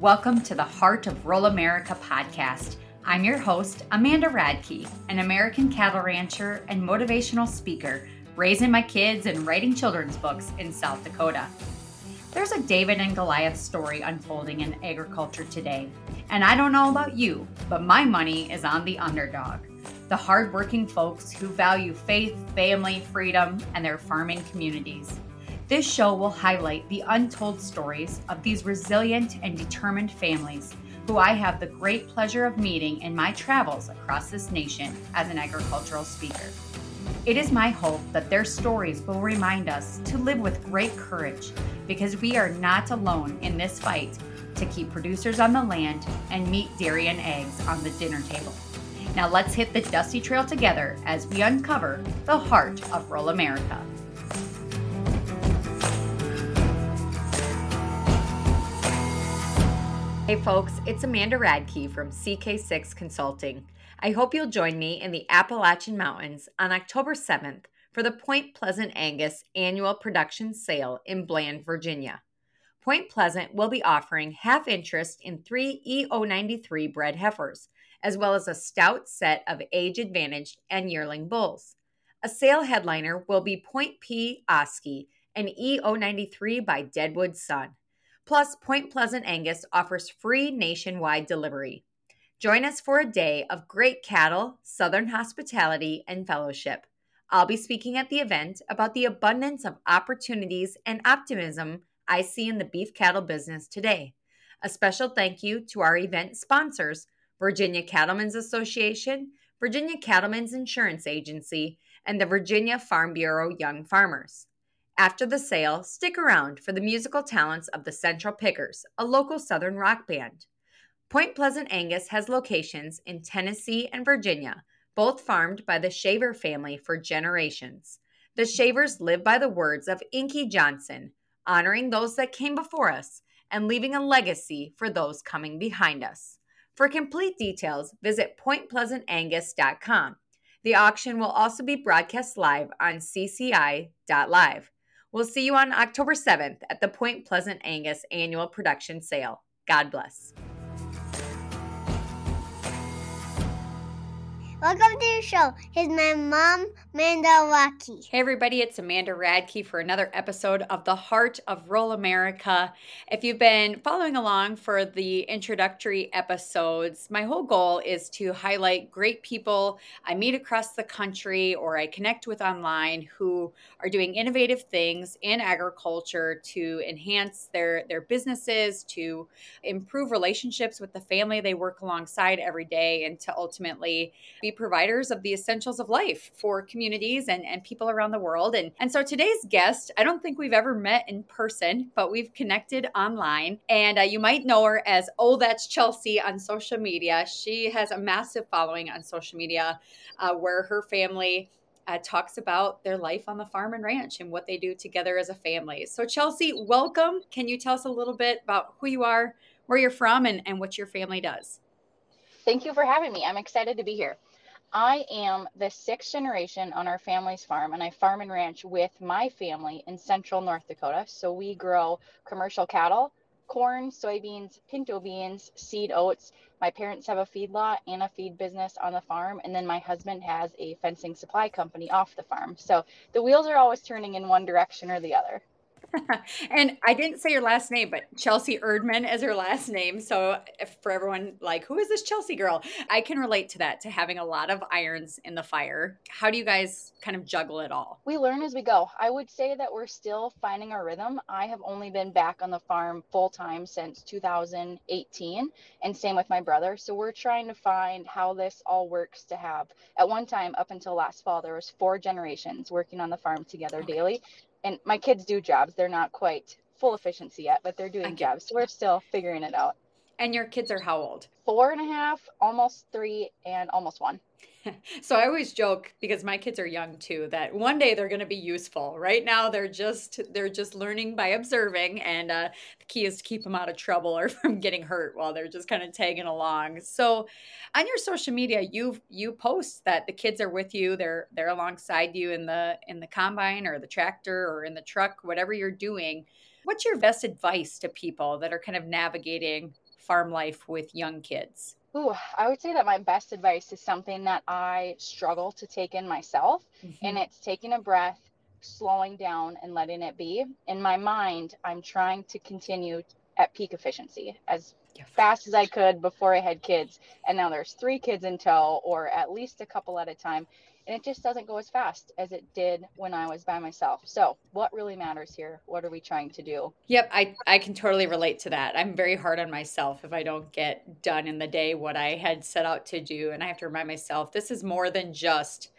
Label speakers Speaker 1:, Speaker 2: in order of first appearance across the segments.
Speaker 1: Welcome to the Heart of Rural America podcast. I'm your host, Amanda Radke, an American cattle rancher and motivational speaker, raising my kids and writing children's books in South Dakota. There's a David and Goliath story unfolding in agriculture today. And I don't know about you, but my money is on the underdog the hardworking folks who value faith, family, freedom, and their farming communities. This show will highlight the untold stories of these resilient and determined families who I have the great pleasure of meeting in my travels across this nation as an agricultural speaker. It is my hope that their stories will remind us to live with great courage because we are not alone in this fight to keep producers on the land and meat, dairy, and eggs on the dinner table. Now let's hit the dusty trail together as we uncover the heart of rural America. Hey folks, it's Amanda Radke from CK6 Consulting. I hope you'll join me in the Appalachian Mountains on October 7th for the Point Pleasant Angus annual production sale in Bland, Virginia. Point Pleasant will be offering half interest in three EO93 bred heifers, as well as a stout set of age advantaged and yearling bulls. A sale headliner will be Point P. Oski, an EO93 by Deadwood Sun. Plus, Point Pleasant Angus offers free nationwide delivery. Join us for a day of great cattle, southern hospitality, and fellowship. I'll be speaking at the event about the abundance of opportunities and optimism I see in the beef cattle business today. A special thank you to our event sponsors Virginia Cattlemen's Association, Virginia Cattlemen's Insurance Agency, and the Virginia Farm Bureau Young Farmers. After the sale, stick around for the musical talents of the Central Pickers, a local Southern rock band. Point Pleasant Angus has locations in Tennessee and Virginia, both farmed by the Shaver family for generations. The Shavers live by the words of Inky Johnson, honoring those that came before us and leaving a legacy for those coming behind us. For complete details, visit pointpleasantangus.com. The auction will also be broadcast live on cci.live. We'll see you on October 7th at the Point Pleasant Angus annual production sale. God bless.
Speaker 2: Welcome to the show. Here's my mom, Amanda Radke.
Speaker 1: Hey, everybody, it's Amanda Radke for another episode of The Heart of Rural America. If you've been following along for the introductory episodes, my whole goal is to highlight great people I meet across the country or I connect with online who are doing innovative things in agriculture to enhance their, their businesses, to improve relationships with the family they work alongside every day, and to ultimately be providers of the essentials of life for communities and, and people around the world. And, and so today's guest, I don't think we've ever met in person, but we've connected online. And uh, you might know her as Oh, That's Chelsey on social media. She has a massive following on social media uh, where her family uh, talks about their life on the farm and ranch and what they do together as a family. So, Chelsey, welcome. Can you tell us a little bit about who you are, where you're from, and, and what your family does?
Speaker 3: Thank you for having me. I'm excited to be here. I am the sixth generation on our family's farm, and I farm and ranch with my family in central North Dakota. So we grow commercial cattle, corn, soybeans, pinto beans, seed oats. My parents have a feedlot and a feed business on the farm, and then my husband has a fencing supply company off the farm. So the wheels are always turning in one direction or the other.
Speaker 1: and I didn't say your last name, but Chelsey Erdmann is her last name. So for everyone like, who is this Chelsey girl? I can relate to that, to having a lot of irons in the fire. How do you guys kind of juggle it all?
Speaker 3: We learn as we go. I would say that we're still finding our rhythm. I have only been back on the farm full time since 2018, and same with my brother. So we're trying to find how this all works to have. At one time, up until last fall, there was four generations working on the farm together okay. daily and my kids do jobs. They're not quite full efficiency yet, but they're doing jobs. So we're still figuring it out.
Speaker 1: And your kids are how old?
Speaker 3: Four and a half, almost three, and almost one.
Speaker 1: so I always joke because my kids are young too that one day they're going to be useful. Right now they're just they're just learning by observing, and uh, the key is to keep them out of trouble or from getting hurt while they're just kind of tagging along. So on your social media, you you post that the kids are with you, they're they're alongside you in the in the combine or the tractor or in the truck, whatever you're doing. What's your best advice to people that are kind of navigating farm life with young kids?
Speaker 3: Ooh, I would say that my best advice is something that I struggle to take in myself, mm-hmm. and it's taking a breath, slowing down, and letting it be. In my mind, I'm trying to continue at peak efficiency as fast as I could before I had kids. And now there's three kids in tow, or at least a couple at a time and it just doesn't go as fast as it did when I was by myself. So, what really matters here? What are we trying to do?
Speaker 1: Yep, I I can totally relate to that. I'm very hard on myself if I don't get done in the day what I had set out to do, and I have to remind myself this is more than just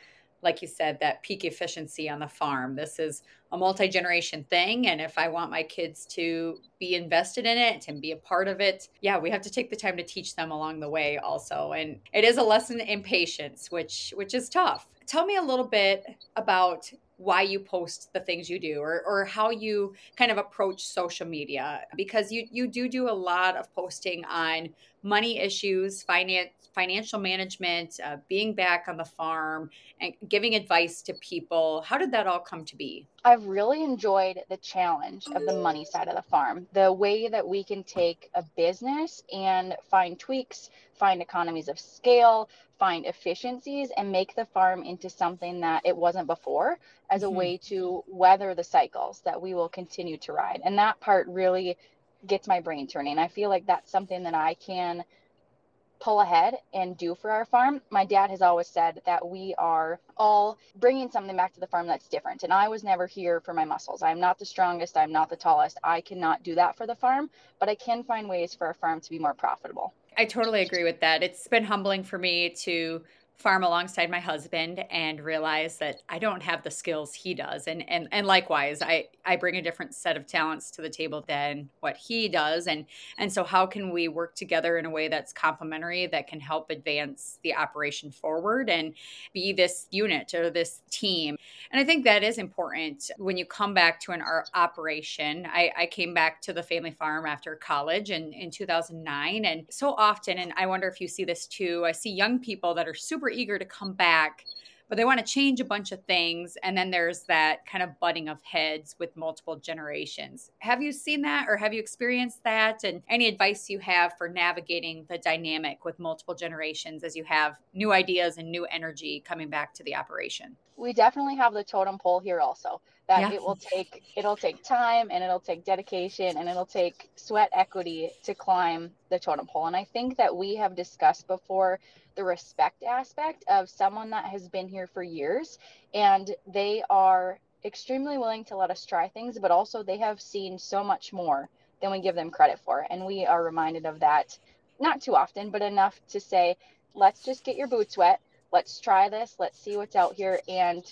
Speaker 1: like you said that peak efficiency on the farm. This is a multi-generation thing and if I want my kids to be invested in it and be a part of it, yeah, we have to take the time to teach them along the way also. And it is a lesson in patience, which which is tough tell me a little bit about why you post the things you do or, or how you kind of approach social media because you you do do a lot of posting on money issues finance financial management uh, being back on the farm and giving advice to people how did that all come to be
Speaker 3: i've really enjoyed the challenge of the money side of the farm the way that we can take a business and find tweaks find economies of scale find efficiencies and make the farm into something that it wasn't before as a mm-hmm. way to weather the cycles that we will continue to ride. And that part really gets my brain turning. I feel like that's something that I can pull ahead and do for our farm. My dad has always said that we are all bringing something back to the farm that's different. And I was never here for my muscles. I'm not the strongest, I'm not the tallest. I cannot do that for the farm, but I can find ways for our farm to be more profitable.
Speaker 1: I totally agree with that. It's been humbling for me to farm alongside my husband and realize that I don't have the skills he does. And and and likewise I I bring a different set of talents to the table than what he does. And and so how can we work together in a way that's complementary that can help advance the operation forward and be this unit or this team? And I think that is important. When you come back to an operation I, I came back to the family farm after college in, in 2009 and so often and I wonder if you see this too I see young people that are super super eager to come back but they want to change a bunch of things and then there's that kind of butting of heads with multiple generations. Have you seen that or have you experienced that? And any advice you have for navigating the dynamic with multiple generations as you have new ideas and new energy coming back to the operation
Speaker 3: we definitely have the totem pole here also that yeah. it will take it'll take time and it'll take dedication and it'll take sweat equity to climb the totem pole and i think that we have discussed before the respect aspect of someone that has been here for years and they are extremely willing to let us try things, but also they have seen so much more than we give them credit for. And we are reminded of that not too often, but enough to say, let's just get your boots wet. Let's try this. Let's see what's out here. And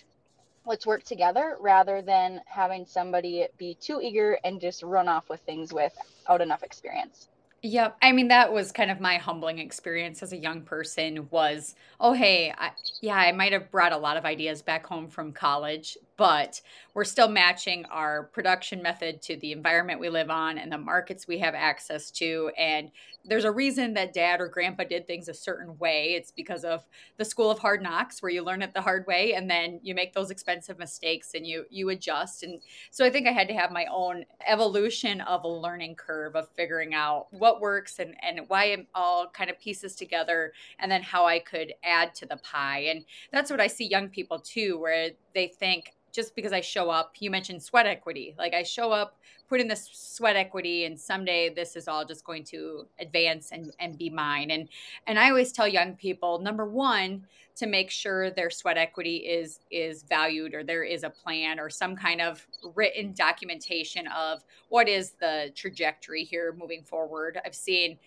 Speaker 3: let's work together rather than having somebody be too eager and just run off with things without enough experience.
Speaker 1: Yep. I mean, that was kind of my humbling experience as a young person was, oh, hey, I, yeah, I might have brought a lot of ideas back home from college, but we're still matching our production method to the environment we live on and the markets we have access to. And there's a reason that dad or grandpa did things a certain way. It's because of the school of hard knocks where you learn it the hard way and then you make those expensive mistakes and you you adjust. And so I think I had to have my own evolution of a learning curve of figuring out what works and, and why it all kind of pieces together and then how I could add to the pie. And that's what I see young people too, where they think, just because I show up. You mentioned sweat equity. Like I show up, put in this sweat equity, and someday this is all just going to advance and, and be mine. And and I always tell young people, number one, to make sure their sweat equity is is valued or there is a plan or some kind of written documentation of what is the trajectory here moving forward. I've seen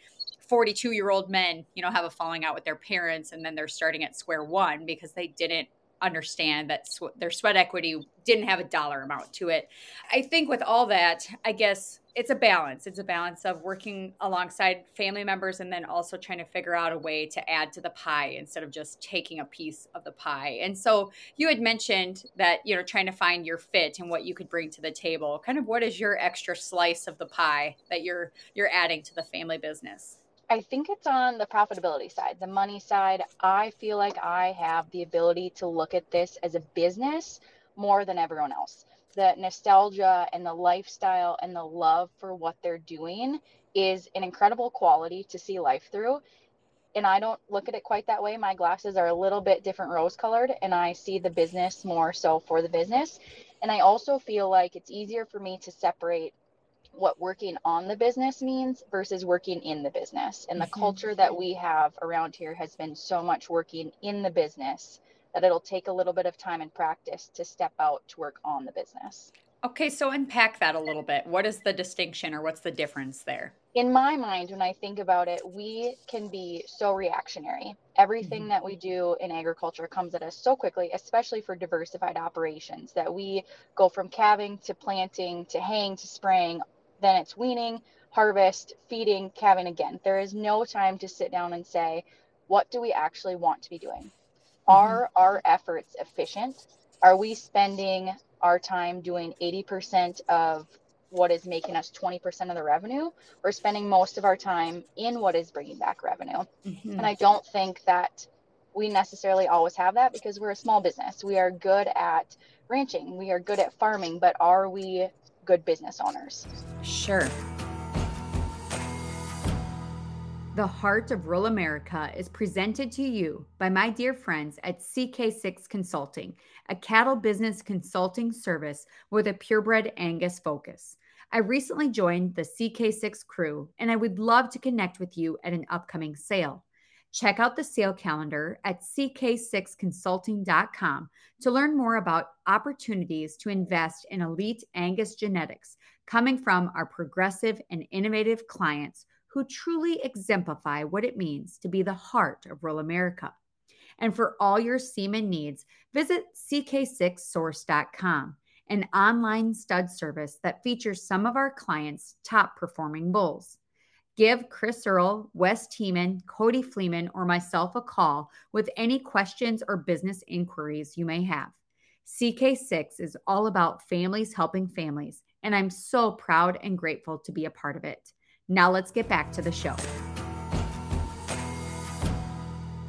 Speaker 1: 42 year old men, you know, have a falling out with their parents and then they're starting at square one because they didn't understand that sw- their sweat equity didn't have a dollar amount to it. I think with all that, I guess it's a balance. It's a balance of working alongside family members and then also trying to figure out a way to add to the pie instead of just taking a piece of the pie. And so you had mentioned that, you know, trying to find your fit and what you could bring to the table. Kind of what is your extra slice of the pie that you're you're adding to the family business?
Speaker 3: I think it's on the profitability side, the money side. I feel like I have the ability to look at this as a business more than everyone else. the nostalgia and the lifestyle and the love for what they're doing is an incredible quality to see life through. And I don't look at it quite that way. My glasses are a little bit different rose colored, and I see the business more so for the business. And I also feel like it's easier for me to separate what working on the business means versus working in the business. And the mm-hmm. culture that we have around here has been so much working in the business that it'll take a little bit of time and practice to step out to work on the business.
Speaker 1: Okay, so unpack that a little bit. What is the distinction or what's the difference there?
Speaker 3: In my mind, when I think about it, we can be so reactionary. Everything mm-hmm. that we do in agriculture comes at us so quickly, especially for diversified operations, that we go from calving to planting to haying to spraying, then it's weaning, harvest, feeding, calving again. There is no time to sit down and say, what do we actually want to be doing? Mm-hmm. Are our efforts efficient? Are we spending our time doing 80% of what is making us 20% of the revenue we're spending most of our time in what is bringing back revenue mm-hmm. and i don't think that we necessarily always have that because we're a small business we are good at ranching we are good at farming but are we good business owners
Speaker 1: sure the Heart of Rural America is presented to you by my dear friends at CK6 Consulting, a cattle business consulting service with a purebred Angus focus. I recently joined the CK6 crew and I would love to connect with you at an upcoming sale. Check out the sale calendar at ck6consulting.com to learn more about opportunities to invest in elite Angus genetics coming from our progressive and innovative clients who truly exemplify what it means to be the heart of rural America. And for all your semen needs, visit ck6source.com, an online stud service that features some of our clients' top performing bulls. Give Chris Earl, Wes Teeman, Cody Fleeman, or myself a call with any questions or business inquiries you may have. CK6 is all about families helping families, and I'm so proud and grateful to be a part of it. Now let's get back to the show.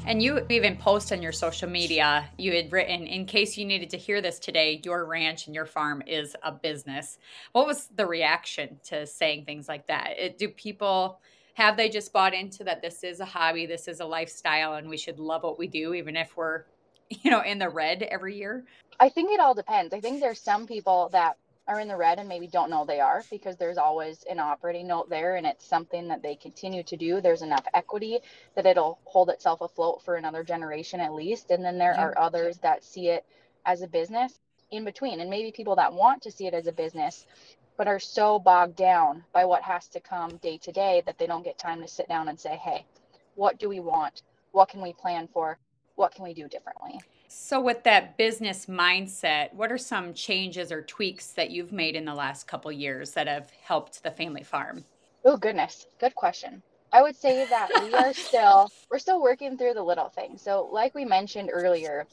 Speaker 1: And you even post on your social media, you had written, in case you needed to hear this today, your ranch and your farm is a business. What was the reaction to saying things like that? It, do people have they just bought into that this is a hobby, this is a lifestyle, and we should love what we do, even if we're, you know, in the red every year?
Speaker 3: I think it all depends. I think there's some people that are in the red and maybe don't know they are because there's always an operating note there and it's something that they continue to do. There's enough equity that it'll hold itself afloat for another generation at least. And then there yeah. are others that see it as a business in between. And maybe people that want to see it as a business but are so bogged down by what has to come day to day that they don't get time to sit down and say, hey, what do we want? What can we plan for? What can we do differently?
Speaker 1: So, with that business mindset, what are some changes or tweaks that you've made in the last couple years that have helped the family farm?
Speaker 3: Oh goodness, good question. I would say that we are still we're still working through the little things. So, like we mentioned earlier,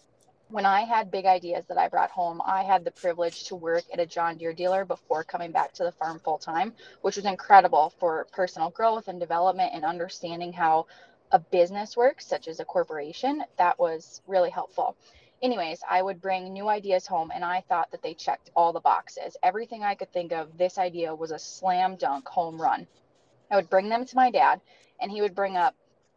Speaker 3: when I had big ideas that I brought home, I had the privilege to work at a John Deere dealer before coming back to the farm full time, which was incredible for personal growth and development and understanding how a business works, such as a corporation, that was really helpful. Anyways, I would bring new ideas home and I thought that they checked all the boxes. Everything I could think of, this idea was a slam dunk home run. I would bring them to my dad and he would bring up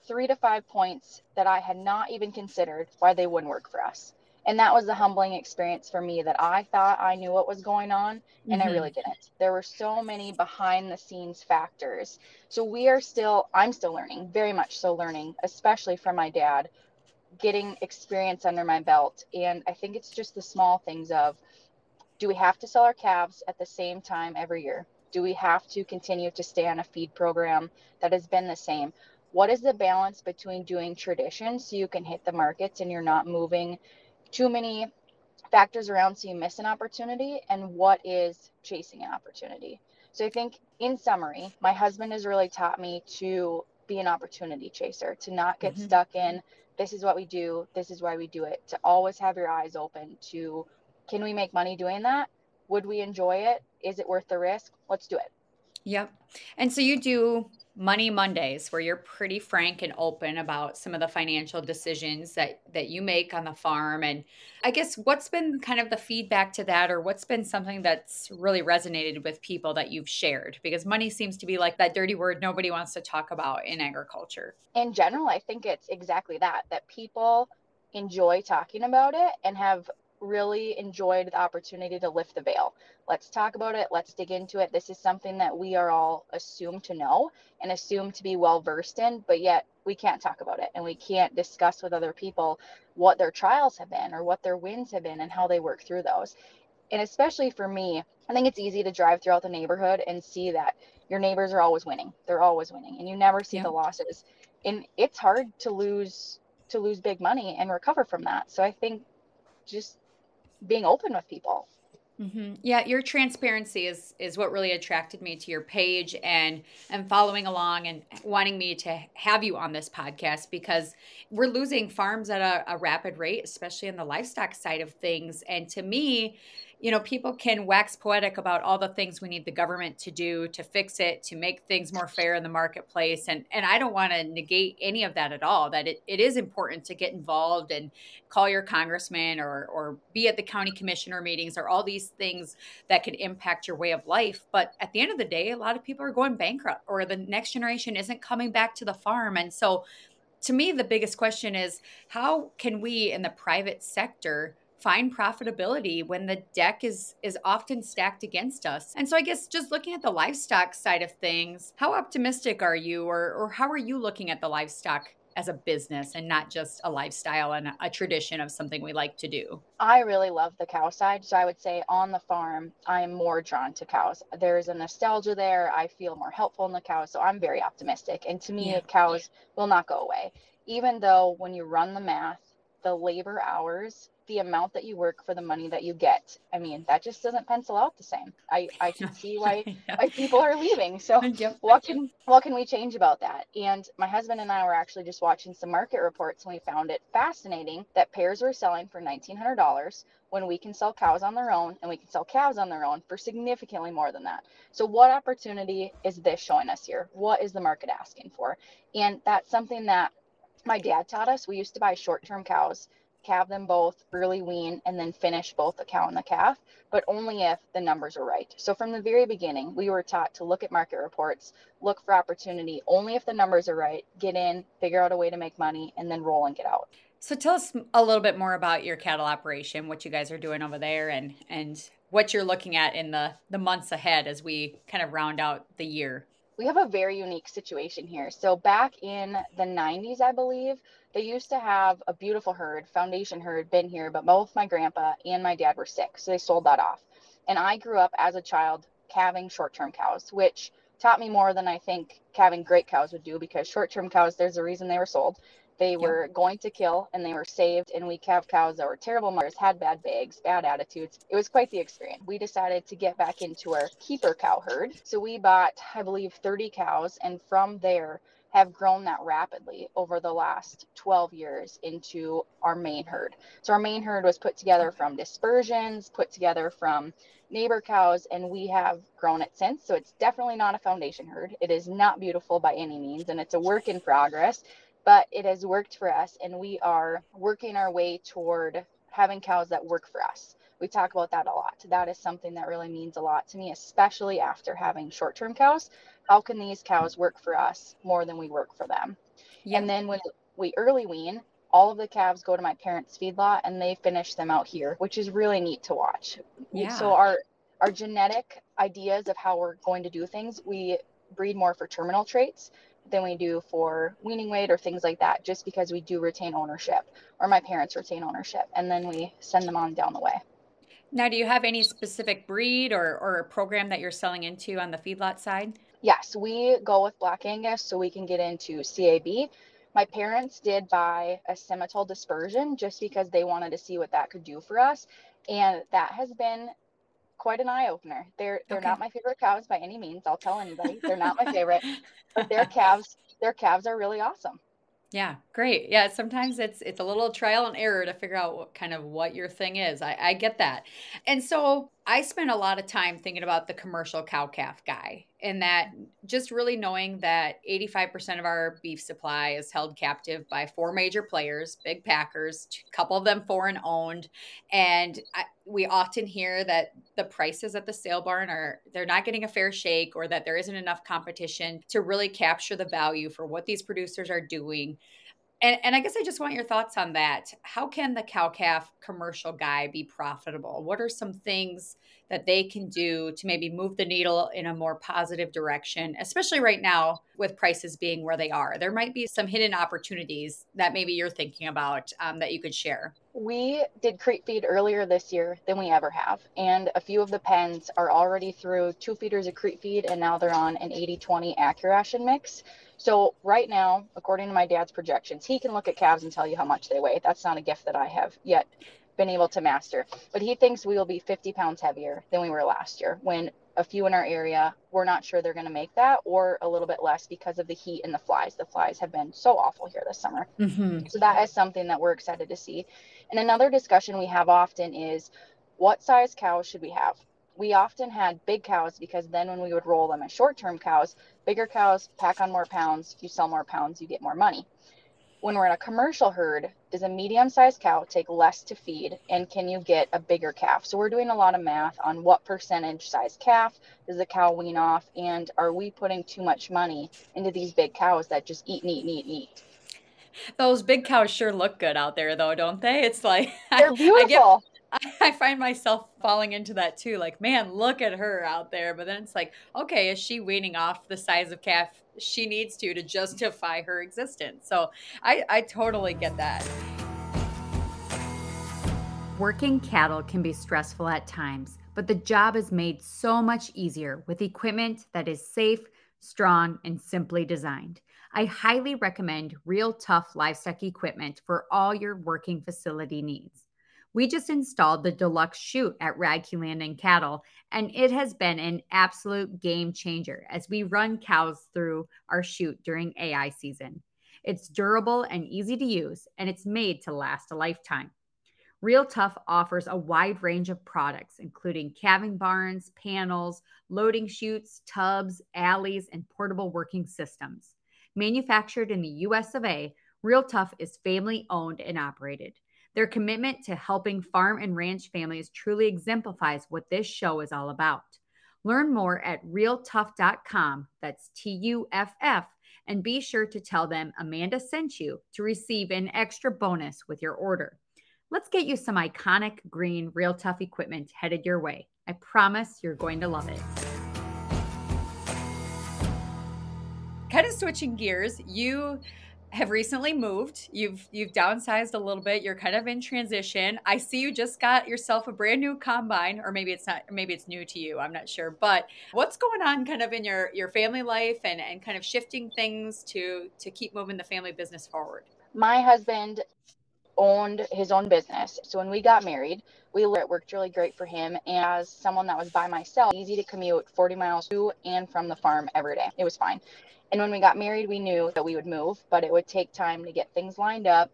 Speaker 3: three to five points that I had not even considered why they wouldn't work for us and that was a humbling experience for me that I thought I knew what was going on and mm-hmm. I really didn't. There were so many behind the scenes factors. So we are still I'm still learning, very much so learning, especially from my dad, getting experience under my belt and I think it's just the small things of do we have to sell our calves at the same time every year? Do we have to continue to stay on a feed program that has been the same? What is the balance between doing tradition so you can hit the markets and you're not moving too many factors around so you miss an opportunity and what is chasing an opportunity. So I think in summary, my husband has really taught me to be an opportunity chaser, to not get mm-hmm. stuck in this is what we do, this is why we do it, to always have your eyes open to can we make money doing that? Would we enjoy it? Is it worth the risk? Let's do it.
Speaker 1: Yep. And so you do Money Mondays where you're pretty frank and open about some of the financial decisions that that you make on the farm and I guess what's been kind of the feedback to that or what's been something that's really resonated with people that you've shared because money seems to be like that dirty word nobody wants to talk about in agriculture.
Speaker 3: In general, I think it's exactly that that people enjoy talking about it and have really enjoyed the opportunity to lift the veil. Let's talk about it. Let's dig into it. This is something that we are all assumed to know and assumed to be well versed in, but yet we can't talk about it and we can't discuss with other people what their trials have been or what their wins have been and how they work through those. And especially for me, I think it's easy to drive throughout the neighborhood and see that your neighbors are always winning. They're always winning and you never see the losses. And it's hard to lose to lose big money and recover from that. So I think just being open with people.
Speaker 1: Mm-hmm. Yeah, your transparency is is what really attracted me to your page and and following along and wanting me to have you on this podcast because we're losing farms at a, a rapid rate, especially in the livestock side of things. And to me, you know, people can wax poetic about all the things we need the government to do to fix it, to make things more fair in the marketplace. And and I don't want to negate any of that at all. That it, it is important to get involved and call your congressman or or be at the county commissioner meetings or all these things that could impact your way of life. But at the end of the day, a lot of people are going bankrupt or the next generation isn't coming back to the farm. And so to me, the biggest question is how can we in the private sector find profitability when the deck is is often stacked against us. And so I guess just looking at the livestock side of things, how optimistic are you or or how are you looking at the livestock as a business and not just a lifestyle and a tradition of something we like to do?
Speaker 3: I really love the cow side. So I would say on the farm, I am more drawn to cows. There's a nostalgia there. I feel more helpful in the cows. So I'm very optimistic. And to me, yeah. cows will not go away. Even though when you run the math, the labor hours the amount that you work for the money that you get. I mean, that just doesn't pencil out the same. I, I can see why, yeah. why people are leaving. So yep. what can what can we change about that? And my husband and I were actually just watching some market reports and we found it fascinating that pairs were selling for nineteen hundred dollars when we can sell cows on their own and we can sell calves on their own for significantly more than that. So what opportunity is this showing us here? What is the market asking for? And that's something that my dad taught us. We used to buy short-term cows calve them both, early wean, and then finish both the cow and the calf, but only if the numbers are right. So from the very beginning, we were taught to look at market reports, look for opportunity, only if the numbers are right, get in, figure out a way to make money, and then roll and get out.
Speaker 1: So tell us a little bit more about your cattle operation, what you guys are doing over there, and and what you're looking at in the the months ahead as we kind of round out the year
Speaker 3: we have a very unique situation here. So back in the 90s, I believe, they used to have a beautiful herd, foundation herd, been here, but both my grandpa and my dad were sick, so they sold that off. And I grew up as a child calving short-term cows, which taught me more than I think calving great cows would do because short-term cows, there's a reason they were sold. They yep. were going to kill and they were saved. And we calved cows that were terrible mothers, had bad bags, bad attitudes. It was quite the experience. We decided to get back into our keeper cow herd. So we bought, I believe, 30 cows. And from there, have grown that rapidly over the last 12 years into our main herd. So our main herd was put together from dispersions, put together from neighbor cows, and we have grown it since. So it's definitely not a foundation herd. It is not beautiful by any means, and it's a work in progress but it has worked for us and we are working our way toward having cows that work for us. We talk about that a lot. That is something that really means a lot to me, especially after having short term cows. How can these cows work for us more than we work for them? And then when we early wean, all of the calves go to my parents' feedlot and they finish them out here, which is really neat to watch. Yeah. So our our genetic ideas of how we're going to do things, we breed more for terminal traits than we do for weaning weight or things like that, just because we do retain ownership or my parents retain ownership and then we send them on down the way.
Speaker 1: Now, do you have any specific breed or, or program that you're selling into on the feedlot side?
Speaker 3: Yes, we go with Black Angus so we can get into CAB. My parents did buy a Simmental dispersion just because they wanted to see what that could do for us. And that has been quite an eye opener. They're they're okay. not my favorite cows by any means. I'll tell anybody. They're not my favorite, but their calves their calves are really awesome.
Speaker 1: Yeah, great. Yeah, sometimes it's it's a little trial and error to figure out what kind of what your thing is. I, I get that. And so I spent a lot of time thinking about the commercial cow calf guy and that just really knowing that 85% of our beef supply is held captive by four major players, big packers, a couple of them foreign owned. And I, we often hear that the prices at the sale barn are they're not getting a fair shake or that there isn't enough competition to really capture the value for what these producers are doing and, and I guess I just want your thoughts on that. How can the cow calf commercial guy be profitable? What are some things that they can do to maybe move the needle in a more positive direction, especially right now with prices being where they are? There might be some hidden opportunities that maybe you're thinking about um, that you could share.
Speaker 3: We did crate feed earlier this year than we ever have. And a few of the pens are already through two feeders of crate feed, and now they're on an 80 20 AccuRation mix. So right now, according to my dad's projections, he can look at calves and tell you how much they weigh. That's not a gift that I have yet been able to master. But he thinks we will be 50 pounds heavier than we were last year when a few in our area, we're not sure they're going to make that or a little bit less because of the heat and the flies. The flies have been so awful here this summer. Mm-hmm. So that is something that we're excited to see. And another discussion we have often is what size cows should we have? We often had big cows because then when we would roll them as short term cows, bigger cows pack on more pounds, you sell more pounds, you get more money. When we're in a commercial herd, does a medium sized cow take less to feed and can you get a bigger calf? So we're doing a lot of math on what percentage size calf does the cow wean off and are we putting too much money into these big cows that just eat and eat and eat and eat?
Speaker 1: Those big cows sure look good out there though, don't they? It's like
Speaker 3: they're beautiful.
Speaker 1: I find myself falling into that too. Like, man, look at her out there. But then it's like, okay, is she weaning off the size of calf she needs to to justify her existence? So I, I totally get that. Working cattle can be stressful at times, but the job is made so much easier with equipment that is safe, strong, and simply designed. I highly recommend Real Tuff livestock equipment for all your working facility needs. We just installed the deluxe chute at Radke Land and Cattle, and it has been an absolute game changer as we run cows through our chute during AI season. It's durable and easy to use, and it's made to last a lifetime. Real Tuff offers a wide range of products, including calving barns, panels, loading chutes, tubs, alleys, and portable working systems. Manufactured in the US of A, Real Tuff is family owned and operated. Their commitment to helping farm and ranch families truly exemplifies what this show is all about. Learn more at realtuff.com. That's T U F F. And be sure to tell them Amanda sent you to receive an extra bonus with your order. Let's get you some iconic green Real Tuff equipment headed your way. I promise you're going to love it. Kind of switching gears, you have recently moved. You've you've downsized a little bit. You're kind of in transition. I see you just got yourself a brand new combine or maybe it's not maybe it's new to you. I'm not sure. But what's going on kind of in your your family life and and kind of shifting things to to keep moving the family business forward?
Speaker 3: My husband owned his own business. So when we got married, we it worked really great for him. And as someone that was by myself, easy to commute 40 miles to and from the farm every day. It was fine. And when we got married, we knew that we would move, but it would take time to get things lined up,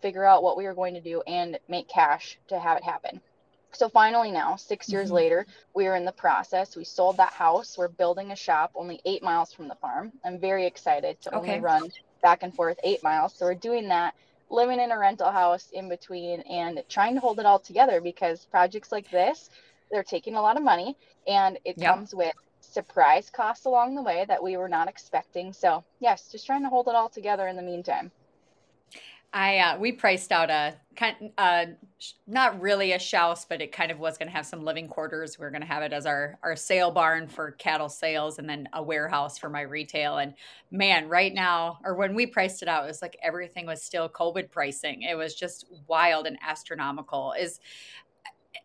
Speaker 3: figure out what we were going to do, and make cash to have it happen. So finally, now, 6 mm-hmm. years later, we are in the process. We sold that house. We're building a shop only eight miles from the farm. I'm very excited to okay. only run back and forth eight miles. So we're doing that, living in a rental house in between and trying to hold it all together because projects like this, they're taking a lot of money and it yep. comes with surprise costs along the way that we were not expecting. So, yes, just trying to hold it all together in the meantime.
Speaker 1: I uh, we priced out a kind uh not really a shouse, but it kind of was going to have some living quarters. We are going to have it as our our sale barn for cattle sales, and then a warehouse for my retail. And man, right now, or when we priced it out, it was like everything was still COVID pricing. It was just wild and astronomical. Is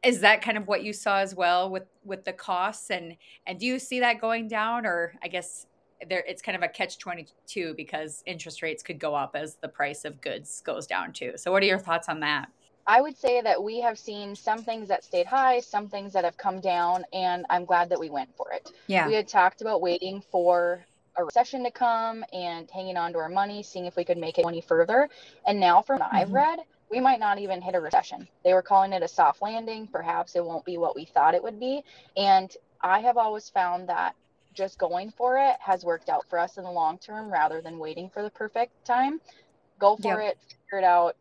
Speaker 1: is that kind of what you saw as well with with the costs and and do you see that going down or i guess there it's kind of a catch 22 because interest rates could go up as the price of goods goes down too so what are your thoughts on that
Speaker 3: i would say that we have seen some things that stayed high some things that have come down and i'm glad that we went for it
Speaker 1: yeah
Speaker 3: we had talked about waiting for a recession to come and hanging on to our money, seeing if we could make it any further. And now, from what mm-hmm. I've read, we might not even hit a recession. They were calling it a soft landing. Perhaps it won't be what we thought it would be. And I have always found that just going for it has worked out for us in the long term rather than waiting for the perfect time. Go for yep. it, figure it out.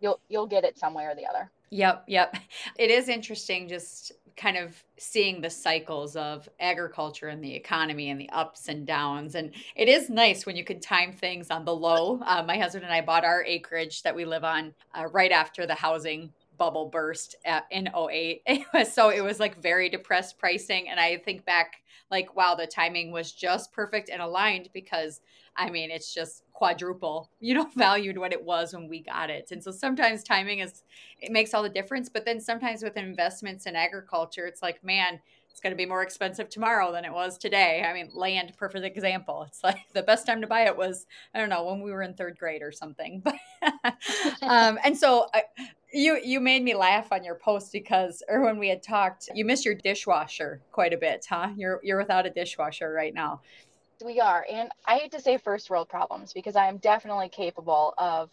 Speaker 3: You'll you'll get it some way or the other.
Speaker 1: Yep, yep. It is interesting just kind of seeing the cycles of agriculture and the economy and the ups and downs. And it is nice when you can time things on the low. Uh, my husband and I bought our acreage that we live on uh, right after the housing bubble burst at, in 08. so it was like very depressed pricing. And I think back, like, wow, the timing was just perfect and aligned because I mean, it's just quadruple, you know, valued what it was when we got it. And so sometimes timing is, it makes all the difference. But then sometimes with investments in agriculture, it's like, man, it's going to be more expensive tomorrow than it was today. I mean, land, perfect example. It's like the best time to buy it was, I don't know, when we were in third grade or something. but um, and so I, you you made me laugh on your post because, or when we had talked, you miss your dishwasher quite a bit, huh? You're you're without a dishwasher right now
Speaker 3: we are. And I hate to say first world problems because I am definitely capable of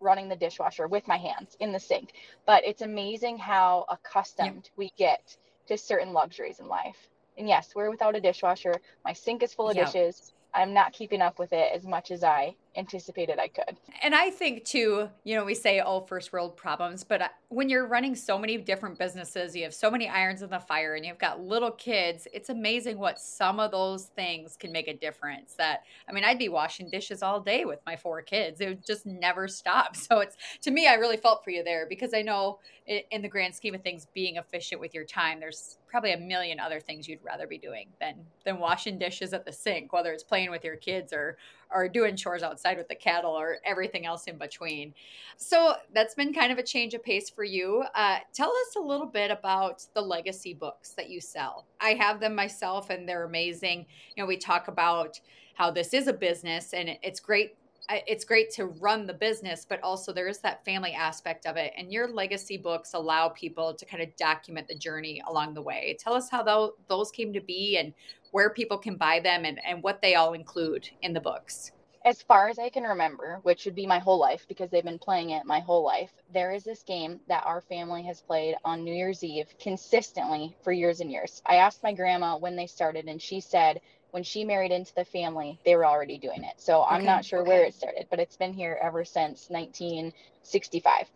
Speaker 3: running the dishwasher with my hands in the sink. But it's amazing how accustomed yeah. we get to certain luxuries in life. And yes, we're without a dishwasher. My sink is full of yeah. dishes. I'm not keeping up with it as much as I anticipated I could.
Speaker 1: And I think too, you know, we say oh first world problems, but uh, when you're running so many different businesses, you have so many irons in the fire and you've got little kids, it's amazing what some of those things can make a difference. That I mean, I'd be washing dishes all day with my four kids. It would just never stop. So it's to me I really felt for you there because I know in the grand scheme of things being efficient with your time, there's probably a million other things you'd rather be doing than than washing dishes at the sink, whether it's playing with your kids or or doing chores outside with the cattle or everything else in between. So that's been kind of a change of pace for you. Uh, tell us a little bit about the legacy books that you sell. I have them myself and they're amazing. You know, we talk about how this is a business and it's great it's great to run the business, but also there is that family aspect of it. And your legacy books allow people to kind of document the journey along the way. Tell us how those came to be and where people can buy them and, and what they all include in the books.
Speaker 3: As far as I can remember, which would be my whole life because they've been playing it my whole life, there is this game that our family has played on New Year's Eve consistently for years and years. I asked my grandma when they started, and she said when she married into the family, they were already doing it. So I'm okay, not sure okay. where it started, but it's been here ever since 1965.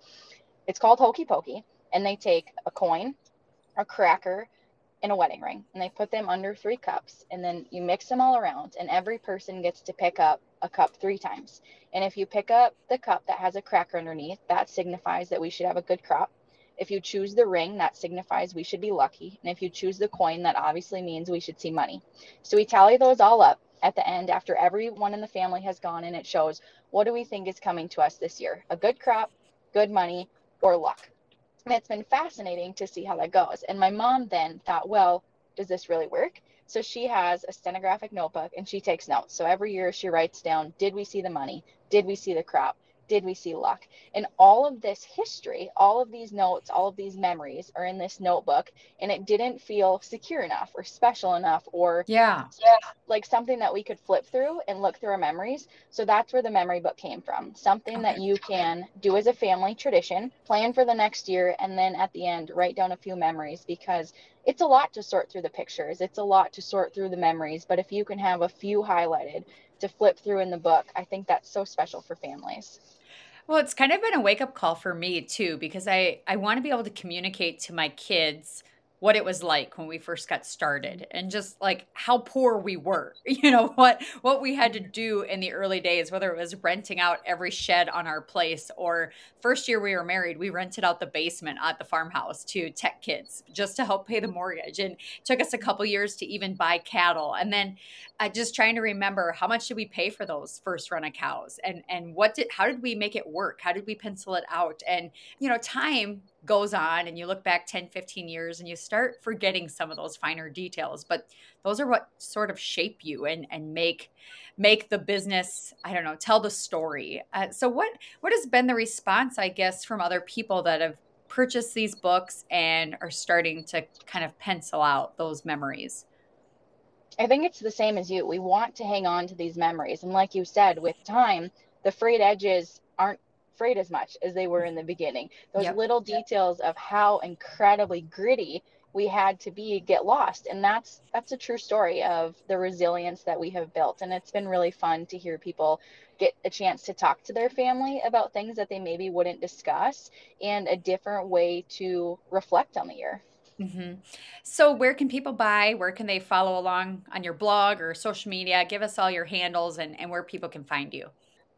Speaker 3: It's called Hokey Pokey, and they take a coin, a cracker, and a wedding ring, and they put them under three cups, and then you mix them all around, and every person gets to pick up a cup three times. And if you pick up the cup that has a cracker underneath, that signifies that we should have a good crop. If you choose the ring, that signifies we should be lucky. And if you choose the coin, that obviously means we should see money. So we tally those all up at the end after everyone in the family has gone and it shows what do we think is coming to us this year? A good crop, good money, or luck. And it's been fascinating to see how that goes. And my mom then thought, well, does this really work? So she has a stenographic notebook and she takes notes. So every year she writes down, did we see the money? Did we see the crop? Did we see luck? And all of this history, all of these notes, all of these memories are in this notebook, and it didn't feel secure enough or special enough or
Speaker 1: yeah,
Speaker 3: yeah, like something that we could flip through and look through our memories. So that's where the memory book came from. Something that you can do as a family tradition, plan for the next year, and then at the end write down a few memories because it's a lot to sort through the pictures. It's a lot to sort through the memories, but if you can have a few highlighted to flip through in the book, I think that's so special for families.
Speaker 1: Well, it's kind of been a wake up call for me too, because I, I want to be able to communicate to my kids what it was like when we first got started and just like how poor we were you know what what we had to do in the early days whether it was renting out every shed on our place or first year we were married we rented out the basement at the farmhouse to tech kids just to help pay the mm-hmm. mortgage and took us a couple years to even buy cattle. And then uh, just trying to remember how much did we pay for those first run of cows? And and what did how did we make it work? How did we pencil it out? And you know time goes on and you look back 10 15 years and you start forgetting some of those finer details but those are what sort of shape you and and make make the business i don't know tell the story. Uh, so what what has been the response i guess from other people that have purchased these books and are starting to kind of pencil out those memories
Speaker 3: I think it's the same as you. We want to hang on to these memories. And like you said, with time, the frayed edges aren't frayed as much as they were in the beginning. Those yep. little details of how incredibly gritty we had to be get lost and that's that's a true story of the resilience that we have built and it's been really fun to hear people get a chance to talk to their family about things that they maybe wouldn't discuss and a different way to reflect on the year
Speaker 1: mm-hmm. so where can people buy where can they follow along on your blog or social media give us all your handles and, and where people can find you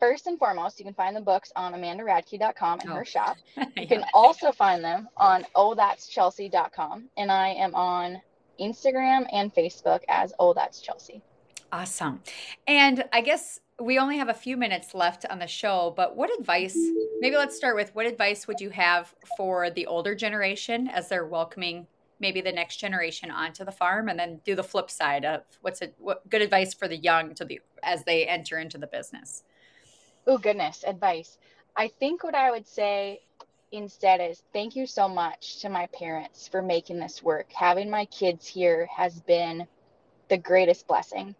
Speaker 3: First and foremost, you can find the books on amandaradke.com in oh. her shop. You yeah. can also find them on ohthat'schelsey.com. And I am on Instagram and Facebook as Oh That's Chelsey.
Speaker 1: Awesome. And I guess we only have a few minutes left on the show, but what advice, maybe let's start with what advice would you have for the older generation as they're welcoming maybe the next generation onto the farm and then do the flip side of what's a what good advice for the young to the as they enter into the business?
Speaker 3: Oh, goodness, advice. I think what I would say instead is thank you so much to my parents for making this work. Having my kids here has been the greatest blessing.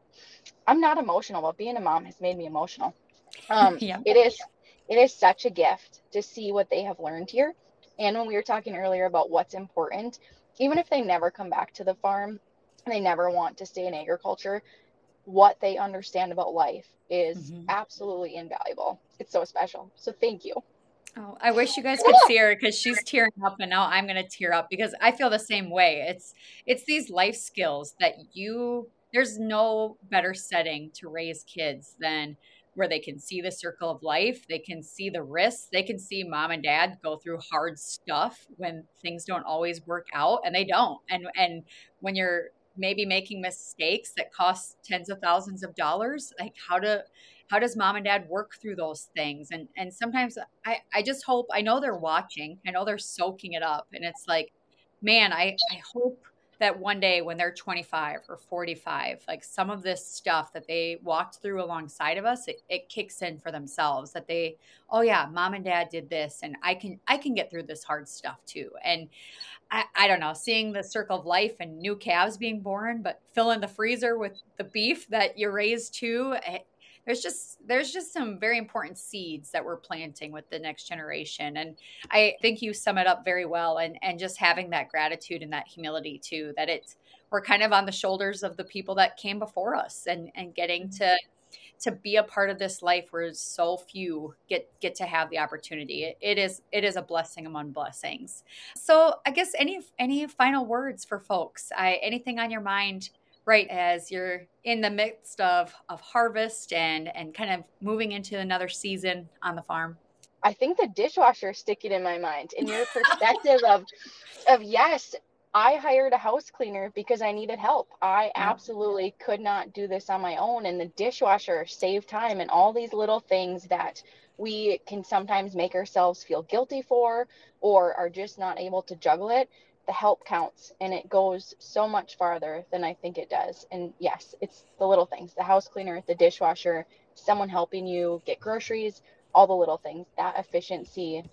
Speaker 3: I'm not emotional, but being a mom has made me emotional. Um, yeah. It is it is such a gift to see what they have learned here. And when we were talking earlier about what's important, even if they never come back to the farm, they never want to stay in agriculture, what they understand about life is mm-hmm. absolutely invaluable. It's so special. So thank you.
Speaker 1: Oh, I wish you guys could see her because she's tearing up, and now I'm going to tear up because I feel the same way. It's it's these life skills that you. There's no better setting to raise kids than where they can see the circle of life, they can see the risks, they can see mom and dad go through hard stuff when things don't always work out, and they don't. And and when you're maybe making mistakes that cost tens of thousands of dollars like how to how does mom and dad work through those things and and sometimes i i just hope i know they're watching i know they're soaking it up and it's like man i i hope that one day when they're 25 or 45 like some of this stuff that they walked through alongside of us it, it kicks in for themselves that they oh yeah mom and dad did this and i can i can get through this hard stuff too and I, I don't know, seeing the circle of life and new calves being born, but fill in the freezer with the beef that you raised too. Eh, There's just there's just some very important seeds that we're planting with the next generation and i think you sum it up very well and and just having that gratitude and that humility too that it's we're kind of on the shoulders of the people that came before us and and getting mm-hmm. to to be a part of this life where so few get get to have the opportunity. It, it is it is a blessing among blessings. So I guess any any final words for folks? I, anything on your mind right as you're in the midst of of harvest and and kind of moving into another season on the farm?
Speaker 3: I think the dishwasher is sticking in my mind. In your perspective of of yes, I hired a house cleaner because I needed help. I absolutely could not do this on my own. And the dishwasher saved time and all these little things that we can sometimes make ourselves feel guilty for or are just not able to juggle it. The help counts and it goes so much farther than I think it does. And yes, it's the little things the house cleaner, the dishwasher, someone helping you get groceries, all the little things. That efficiency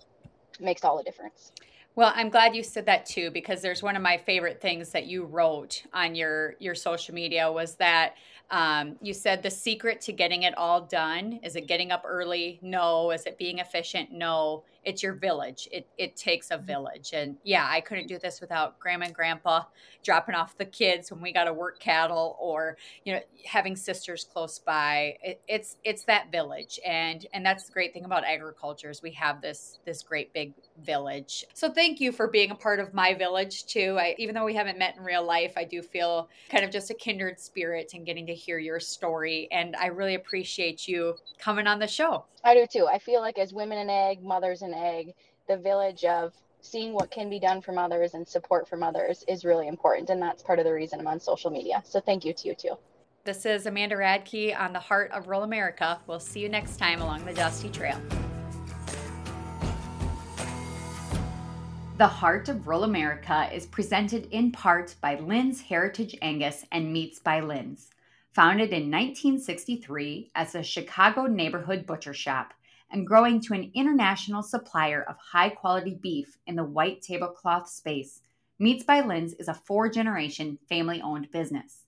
Speaker 3: makes all the difference.
Speaker 1: Well, I'm glad you said that too because there's one of my favorite things that you wrote on your your social media was that um, you said the secret to getting it all done is it getting up early? No. Is it being efficient? No it's your village. It it takes a mm-hmm. village. And yeah, I couldn't do this without grandma and grandpa dropping off the kids when we got to work cattle or, you know, having sisters close by. It, it's it's that village. And and that's the great thing about agriculture is we have this this great big village. So thank you for being a part of my village too. I even though we haven't met in real life, I do feel kind of just a kindred spirit and getting to hear your story. And I really appreciate you coming on the show.
Speaker 3: I do too. I feel like as women in ag, mothers in ag, the village of seeing what can be done from others and support from others is really important. And that's part of the reason I'm on social media. So thank you to you too.
Speaker 1: This is Amanda Radke on the Heart of Rural America. We'll see you next time along the Dusty Trail. The Heart of Rural America is presented in part by Linz Heritage Angus and Meats by Linz. Founded in 1963 as a Chicago neighborhood butcher shop and growing to an international supplier of high quality beef in the white tablecloth space, Meats by Linz is a four generation family owned business.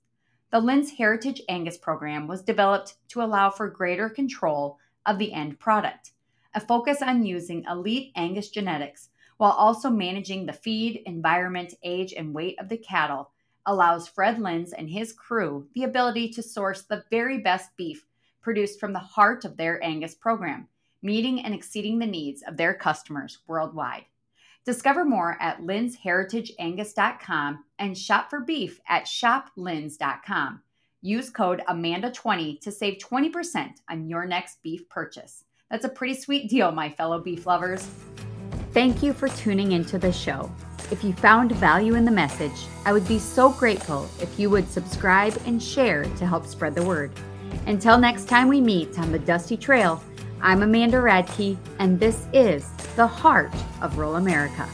Speaker 1: The Linz Heritage Angus program was developed to allow for greater control of the end product, a focus on using elite Angus genetics while also managing the feed, environment, age, and weight of the cattle allows Fred Linz and his crew the ability to source the very best beef produced from the heart of their Angus program, meeting and exceeding the needs of their customers worldwide. Discover more at linzheritageangus.com and shop for beef at shoplinz.com. Use code AMANDA20 to save 20% on your next beef purchase. That's a pretty sweet deal, my fellow beef lovers. Thank you for tuning into the show. If you found value in the message, I would be so grateful if you would subscribe and share to help spread the word. Until next time we meet on the Dusty Trail, I'm Amanda Radke, and this is the heart of rural America.